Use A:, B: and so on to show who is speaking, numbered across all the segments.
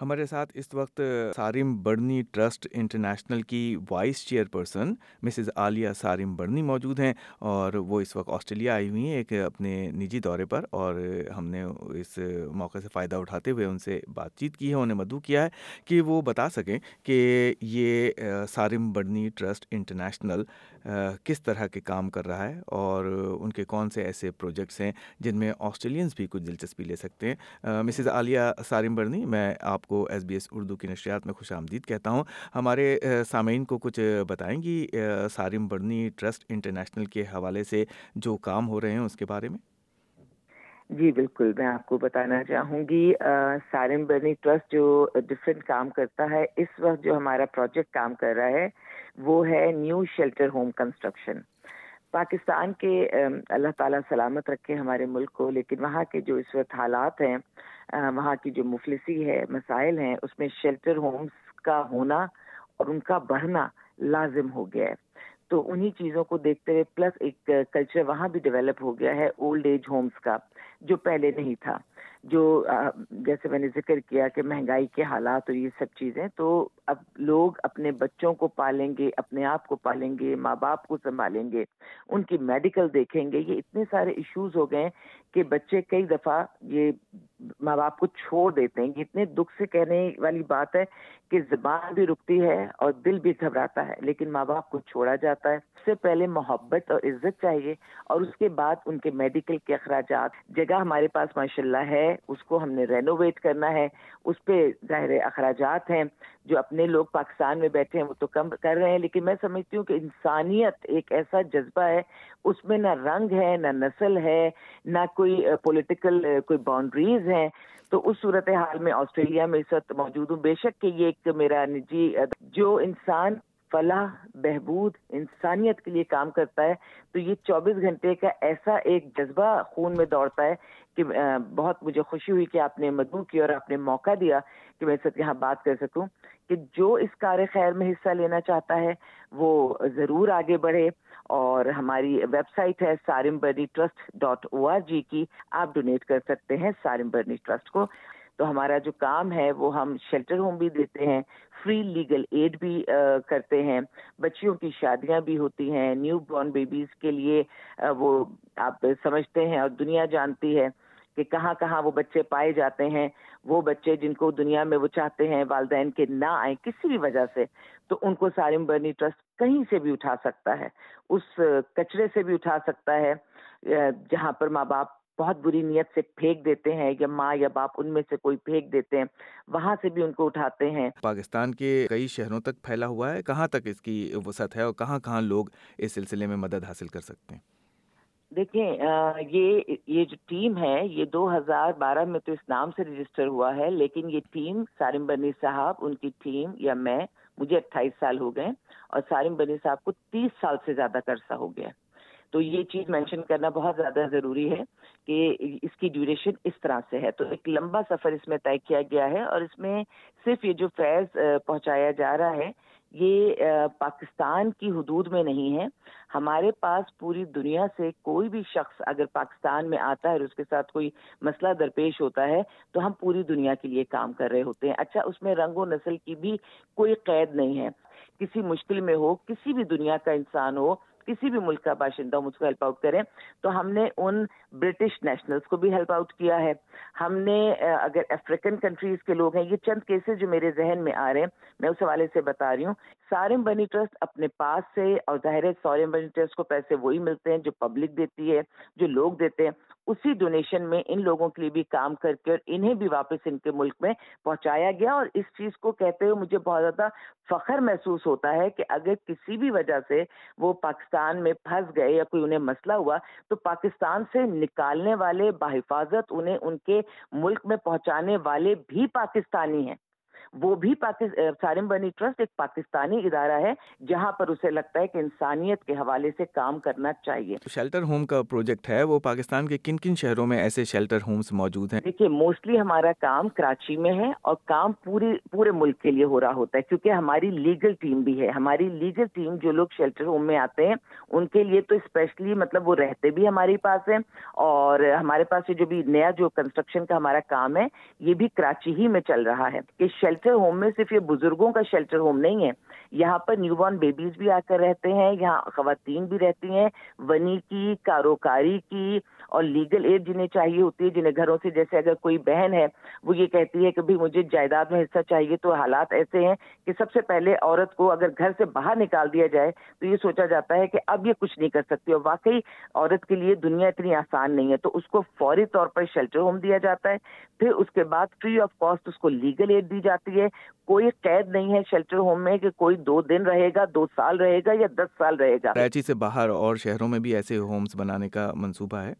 A: ہمارے ساتھ اس وقت سارم برنی ٹرسٹ انٹرنیشنل کی vice chairperson Mrs Aliya Saram Burney موجود ہیں اور وہ اس وقت آسٹریلیا آئی ہوئی ہیں ایک اپنے نجی دورے پر اور ہم نے اس موقع سے فائدہ اٹھاتے ہوئے ان سے بات چیت کی ہے انہیں مدعو کیا ہے کہ وہ بتا سکیں کہ یہ سارم برنی ٹرسٹ انٹرنیشنل کس طرح کے کام کر رہا ہے اور ان کے کون سے ایسے پروجیکٹس ہیں جن میں آسٹریلینس بھی کچھ دلچسپی لے سکتے ہیں۔ مسز عالیہ سارم برنی، میں آپ کو ایس بی ایس اردو کی نشریات میں خوش آمدید کہتا ہوں۔ ہمارے سامعین کو کچھ بتائیں گی سارم برنی ٹرسٹ انٹرنیشنل کے حوالے سے جو کام ہو رہے ہیں اس کے بارے میں؟
B: جی بالکل، میں آپ کو بتانا چاہوں گی سارم برنی ٹرسٹ جو ڈفرینٹ کام کرتا ہے، اس وقت جو ہمارا پروجیکٹ کام کر رہا ہے، وہ ہے new shelter home construction. Pakistan کے اللہ تعالیٰ سلامت رکھے ہمارے ملک کو، لیکن وہاں کے جو اس وقت حالات ہیں وہاں کی جو مفلسی ہے، مسائل ہیں، اس میں شیلٹر ہومز کا ہونا اور ان کا بڑھنا لازم ہو گیا ہے۔ تو انہی چیزوں کو دیکھتے ہوئے پلس ایک کلچر وہاں بھی ڈیولپ ہو گیا ہے اولڈ ایج ہومز کا، جو پہلے نہیں تھا۔ جو جیسے میں نے ذکر کیا کہ مہنگائی کے حالات اور یہ سب چیزیں، تو اب لوگ اپنے بچوں کو پالیں گے، اپنے آپ کو پالیں گے، ماں باپ کو سنبھالیں گے، ان کی میڈیکل دیکھیں گے، یہ اتنے سارے ایشوز ہو گئے کہ بچے کئی دفعہ یہ ماں باپ کو چھوڑ دیتے ہیں۔ اتنے دکھ سے کہنے والی بات ہے کہ زبان بھی رکتی ہے اور دل بھی گھبراتا ہے، لیکن ماں باپ کو چھوڑا جاتا ہے۔ سب سے پہلے محبت اور عزت چاہیے اور اس کے بعد ان کے میڈیکل کے اخراجات۔ جگہ ہمارے پاس ماشاء اللہ ہے۔ اس کو ہم نے رینوویٹ کرنا ہے۔ اس پہ ظاہر اخراجات ہیں۔ جو اپنے لوگ پاکستان میں بیٹھے ہیں، وہ تو کم کر رہے ہیں۔ لیکن میں سمجھتی ہوں کہ انسانیت ایک ایسا جذبہ ہے، اس میں نہ رنگ ہے، نہ نسل ہے، نہ کوئی پولیٹیکل کوئی باؤنڈریز ہیں۔ تو اس صورت حال میں آسٹریلیا میں اس وقت موجود ہوں۔ بے شک کہ یہ ایک میرا نجی، جو انسان فلاح، بہبود، انسانیت کے لیے کام کرتا ہے، تو یہ چوبیس گھنٹے کا ایسا ایک جذبہ خون میں دوڑتا ہے کہ بہت مجھے خوشی ہوئی کہ آپ نے مدعو کی اور آپ نے موقع دیا کہ میں سب یہاں بات کر سکوں کہ جو اس کار خیر میں حصہ لینا چاہتا ہے وہ ضرور آگے بڑھے اور ہماری ویب سائٹ ہے Sarim Burney trust dot O R G کی، آپ ڈونیٹ کر سکتے ہیں سارم برنی ٹرسٹ کو۔ تو ہمارا جو کام ہے وہ ہم شیلٹر ہوم بھی دیتے ہیں فری لیگل ایڈ بھی کرتے ہیں۔ بچیوں کی شادیاں بھی ہوتی ہیں نیو بورن بیبیز کے لیے وہ آپ سمجھتے ہیں اور دنیا جانتی ہے کہ کہاں کہاں وہ بچے پائے جاتے ہیں۔ وہ بچے جن کو دنیا میں وہ چاہتے ہیں والدین کے نہ آئیں کسی بھی وجہ سے، تو ان کو سارم برنی ٹرسٹ کہیں سے بھی اٹھا سکتا ہے۔ اس کچرے سے بھی اٹھا سکتا ہے جہاں پر ماں باپ بہت بری نیت سے پھینک دیتے ہیں یا ماں یا باپ ان میں سے کوئی پھینک دیتے ہیں وہاں سے بھی ان کو اٹھاتے ہیں۔
A: پاکستان کے کئی شہروں تک پھیلا ہوا ہے کہاں تک اس کی وسعت ہے اور کہاں کہاں لوگ اس سلسلے میں مدد حاصل کر سکتے ہیں؟
B: دیکھیں یہ یہ جو ٹیم ہے یہ دو ہزار بارہ میں تو اس نام سے رجسٹر ہوا ہے لیکن یہ ٹیم سارم بنی صاحب ان کی ٹیم یا میں مجھے اٹھائیس سال ہو گئے اور سارم بنی صاحب کو تیس سال سے زیادہ عرصہ ہو گیا۔ تو یہ چیز مینشن کرنا بہت زیادہ ضروری ہے کہ اس کی ڈیوریشن اس طرح سے ہے۔ تو ایک لمبا سفر اس میں طے کیا گیا ہے اور اس میں صرف یہ جو فیض پہنچایا جا رہا ہے، یہ پاکستان کی حدود میں نہیں ہے۔ ہمارے پاس پوری دنیا سے کوئی بھی شخص اگر پاکستان میں آتا ہے اور اس کے ساتھ کوئی مسئلہ درپیش ہوتا ہے، تو ہم پوری دنیا کے لیے کام کر رہے ہوتے ہیں۔ اچھا اس میں رنگ و نسل کی بھی کوئی قید نہیں ہے۔ کسی مشکل میں ہو، کسی بھی دنیا کا انسان ہو کسی بھی ملک کا باشندہ مجھ کو ہیلپ آؤٹ کریں تو ہم نے ان برٹش نیشنلز کو بھی ہیلپ آؤٹ کیا ہے۔ ہم نے اگر افریقن کنٹریز کے لوگ ہیں، یہ چند کیسز جو میرے ذہن میں آ رہے ہیں، میں اس حوالے سے بتا رہی ہوں۔ سارم بنی ٹرسٹ اپنے پاس سے، اور ظاہر ہے سارم بنی ٹرسٹ کو پیسے وہی ملتے ہیں جو پبلک دیتی ہے، جو لوگ دیتے ہیں۔ اسی ڈونیشن میں ان لوگوں کے لیے بھی کام کر کے اور انہیں بھی واپس ان کے ملک میں پہنچایا گیا اور اس چیز کو کہتے ہوئے مجھے بہت زیادہ فخر محسوس ہوتا ہے کہ اگر کسی بھی وجہ سے وہ پاکستان میں پھنس گئے یا کوئی انہیں مسئلہ ہوا تو پاکستان سے نکالنے والے بحفاظت انہیں ان کے ملک میں پہنچانے والے بھی پاکستانی ہیں۔ وہ بھی سارم برنی ٹرسٹ ایک پاکستانی ادارہ ہے جہاں پر اسے لگتا ہے کہ انسانیت کے حوالے سے کام کرنا چاہیے۔
A: شیلٹر ہوم کا پروجیکٹ ہے وہ پاکستان کے کن کن شہروں میں ایسے شیلٹر ہومز موجود ہیں؟
B: دیکھیے موسٹلی ہمارا کام کراچی میں ہے اور کام پوری پورے ملک کے لیے ہو رہا ہوتا ہے کیونکہ ہماری لیگل ٹیم بھی ہے۔ ہماری لیگل ٹیم جو لوگ شیلٹر ہوم میں آتے ہیں ان کے لیے تو اسپیشلی مطلب وہ رہتے بھی ہمارے پاس ہیں اور ہمارے پاس جو بھی نیا جو کنسٹرکشن کا ہمارا کام ہے یہ بھی کراچی ہی میں چل رہا ہے کہ شیلٹر ہوم میں صرف یہ بزرگوں کا شیلٹر ہوم نہیں ہے۔ یہاں پر نیو بارن بیبیز بھی آ کر رہتے ہیں، یہاں خواتین بھی رہتی ہیں، ونی کی، کاروکاری کی اور لیگل ایڈ جنہیں چاہیے ہوتی ہے، جنہیں گھروں سے، جیسے اگر کوئی بہن ہے، وہ یہ کہتی ہے کہ بھی مجھے جائیداد میں حصہ چاہیے، تو حالات ایسے ہیں کہ سب سے پہلے عورت کو اگر گھر سے باہر نکال دیا جائے تو یہ سوچا جاتا ہے کہ اب یہ کچھ نہیں کر سکتی اور واقعی عورت کے لیے دنیا اتنی آسان نہیں ہے۔ تو اس کو فوری طور پر شیلٹر ہوم دیا جاتا ہے، پھر اس کے بعد فری آف کاسٹ اس کو لیگل ایڈ دی جاتی ہے۔ کوئی قید نہیں ہے شیلٹر ہوم میں کہ کوئی دو دن رہے گا، دو سال رہے گا یا دس سال رہے گا۔
A: کراچی سے باہر اور شہروں میں بھی ایسے ہومز بنانے کا منصوبہ ہے۔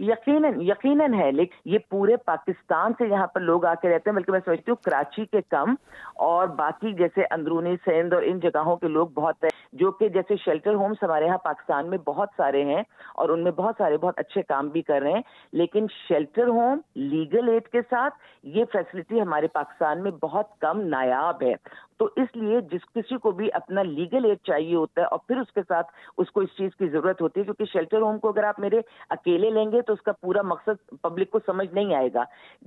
B: یقیناً یقیناً ہے، لیکن یہ پورے پاکستان سے یہاں پر لوگ آ کے رہتے ہیں، بلکہ میں سمجھتی ہوں کراچی کے کم اور باقی جیسے اندرونی سندھ اور ان جگہوں کے لوگ بہت ہیں، جو کہ جیسے شیلٹر ہومس ہمارے یہاں پاکستان میں بہت سارے ہیں اور ان میں بہت سارے بہت اچھے کام بھی کر رہے ہیں، لیکن شیلٹر ہوم لیگل ایڈ کے ساتھ یہ فیسلٹی ہمارے پاکستان میں بہت کم نایاب ہے۔ تو اس لیے جس کسی کو بھی اپنا لیگل ایڈ چاہیے ہوتا ہے اور پھر اس کے ساتھ اس کو اس چیز کی ضرورت ہوتی ہے، کیونکہ شیلٹر ہوم کو اگر آپ میرے اکیلے لیں گے تو اس کا پورا مقصد پبلک کو سمجھ نہیں آئے گا۔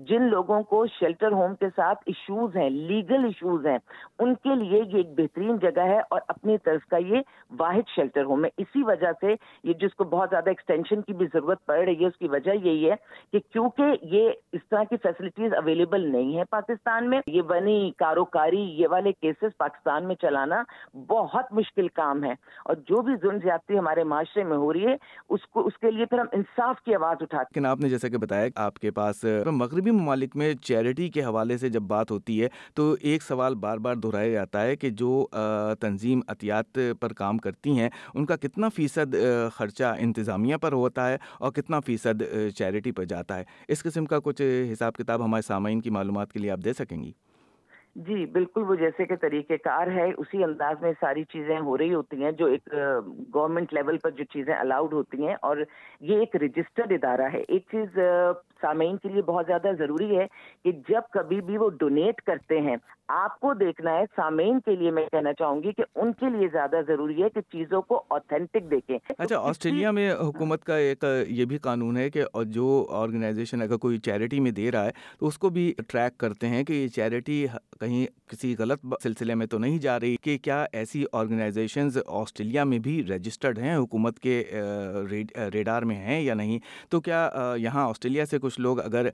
B: جن لوگوں کو شیلٹر ہوم کے ساتھ ایشوز ہیں لیگل ایشوز ہیں، ان کے لیے یہ ایک بہترین جگہ ہے اور اپنی طرف کا یہ واحد شیلٹر ہوم ہے۔ اسی وجہ سے یہ جس کو بہت زیادہ ایکسٹینشن کی بھی ضرورت پڑ رہی ہے، اس کی وجہ یہی ہے کہ کیونکہ یہ اس طرح کی فیسلٹیز اویلیبل نہیں ہے پاکستان میں، یہ بنی کاروکاری، یہ والے کیسز پاکستان میں چلانا بہت مشکل کام ہے۔ اور جو بھی ظلم زیادتی ہمارے معاشرے میں ہو رہی ہے، اس کو، اس کے لیے پھر ہم انصاف کی آواز اٹھاتے
A: لیکن آپ نے جیسا کہ بتایا آپ کے پاس مغربی ممالک میں چیریٹی کے حوالے سے جب بات ہوتی ہے، تو ایک سوال بار بار دہرایا جاتا ہے کہ جو تنظیم عطیات پر کام کرتی ہیں، ان کا کتنا فیصد خرچہ انتظامیہ پر ہوتا ہے اور کتنا فیصد چیریٹی پر جاتا ہے؟ اس قسم کا کچھ حساب کتاب ہمارے سامعین کی معلومات کے لیے آپ دے سکیں گی؟
B: جی بالکل وہ جیسے کہ طریقہ کار ہے، اسی انداز میں ساری چیزیں ہو رہی ہوتی ہیں جو ایک گورنمنٹ لیول پر جو چیزیں الاؤڈ ہوتی ہیں اور یہ ایک رجسٹرڈ ادارہ ہے۔ ایک چیز سامعین کے لیے بہت زیادہ ضروری ہے کہ جب کبھی بھی وہ ڈونیٹ کرتے ہیں آپ کو دیکھنا ہے سامعین کے لیے میں کہنا چاہوں گی کہ ان کے لیے زیادہ ضروری ہے کہ چیزوں کو اوتھینٹک دیکھیں۔
A: اچھا آسٹریلیا میں حکومت کا ایک یہ بھی قانون ہے کہ جو آرگنائزیشن اگر کوئی چیریٹی میں دے رہا ہے تو اس کو بھی ٹریک کرتے ہیں کہ یہ چیریٹی کہیں کسی غلط سلسلے میں تو نہیں جا رہی کہ کیا ایسی آرگنائزیشنز آسٹریلیا میں بھی رجسٹرڈ ہیں حکومت کے ریڈار میں ہیں یا نہیں؟ تو کیا یہاں آسٹریلیا سے کچھ لوگ اگر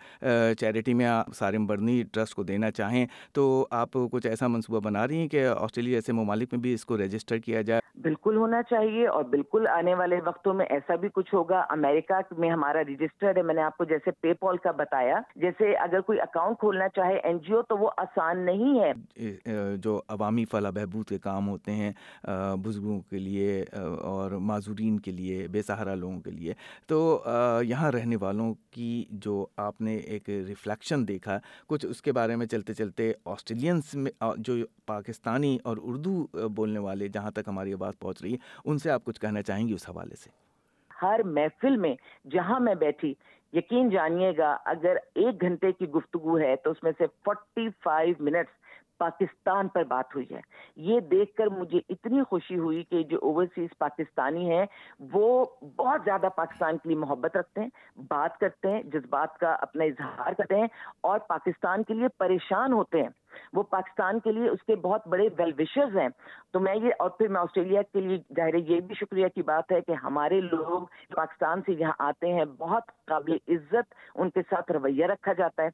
A: چیریٹی میں سارم برنی ٹرسٹ کو دینا چاہیں تو آپ کچھ ایسا منصوبہ بنا رہی ہیں کہ آسٹریلیا ایسے ممالک میں بھی اس کو رجسٹر کیا جائے؟
B: بالکل ہونا چاہیے اور بالکل آنے والے وقتوں میں ایسا بھی کچھ ہوگا۔ امریکہ میں ہمارا رجسٹرڈ ہے میں نے آپ کو جیسے پے پال کا بتایا۔ جیسے اگر کوئی اکاؤنٹ کھولنا چاہے این جی او تو وہ آسان نہیں ہے۔
A: جو عوامی فلاح بہبود کے کام ہوتے ہیں بزرگوں کے لیے اور معذورین کے لیے بے سہارا لوگوں کے لیے۔ تو یہاں رہنے والوں کی جو آپ نے ایک ریفلیکشن دیکھا کچھ اس کے بارے میں چلتے چلتے آسٹریلینس میں جو پاکستانی اور اردو بولنے والے جہاں تک ہماری آواز پہنچ رہی ہے، ان سے آپ کچھ کہنا چاہیں گی اس حوالے سے؟
B: ہر محفل میں جہاں میں بیٹھی، یقین جانیے گا، اگر ایک گھنٹے کی گفتگو ہے تو اس میں سے فورٹی فائیو منٹس پاکستان پر بات ہوئی ہے۔ یہ دیکھ کر مجھے اتنی خوشی ہوئی کہ جو اوورسیز پاکستانی ہیں، وہ بہت زیادہ پاکستان کے لیے محبت رکھتے ہیں، بات کرتے ہیں، جذبات کا اپنا اظہار کرتے ہیں اور پاکستان کے لیے پریشان ہوتے ہیں۔ وہ پاکستان کے لیے اس کے بہت بڑے ویل وشز ہیں۔ تو میں یہ اور پھر میں آسٹریلیا کے لیے ظاہر یہ بھی شکریہ کی بات ہے کہ ہمارے لوگ پاکستان سے یہاں آتے ہیں۔ بہت قابل عزت ان کے ساتھ رویہ رکھا جاتا ہے۔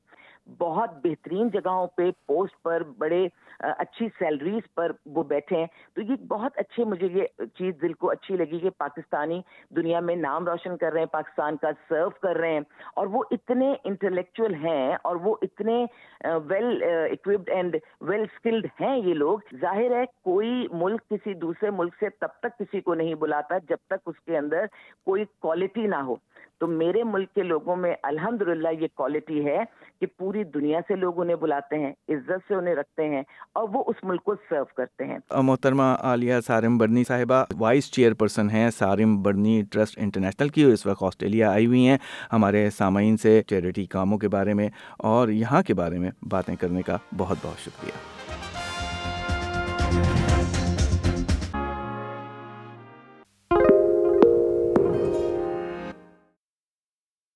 B: بہت بہترین جگہوں پہ پوسٹ پر بڑے اچھی سیلریز پر وہ بیٹھے ہیں۔ تو یہ بہت اچھے، مجھے یہ چیز دل کو اچھی لگی کہ پاکستانی دنیا میں نام روشن کر رہے ہیں، پاکستان کا سرو کر رہے ہیں۔ اور وہ اتنے انٹلیکچوئل ہیں اور وہ اتنے well equipped and well skilled ہیں یہ لوگ۔ ظاہر ہے، کوئی ملک کسی دوسرے ملک سے تب تک کسی کو نہیں بلاتا جب تک اس کے اندر کوئی کوالٹی نہ ہو۔ تو میرے ملک ملک کے لوگوں میں الحمدللہ یہ کوالٹی ہے کہ پوری دنیا سے لوگ انہیں بلاتے ہیں، عزت سے انہیں رکھتے ہیں اور وہ اس ملک کو سرو کرتے ہیں۔
A: محترمہ عالیہ سارم برنی صاحبہ وائس چیئر پرسن ہیں سارم برنی ٹرسٹ انٹرنیشنل کی اس وقت آسٹریلیا آئی ہوئی ہیں ہمارے سامعین سے چیریٹی کاموں کے بارے میں اور یہاں کے بارے میں باتیں کرنے کا بہت بہت شکریہ۔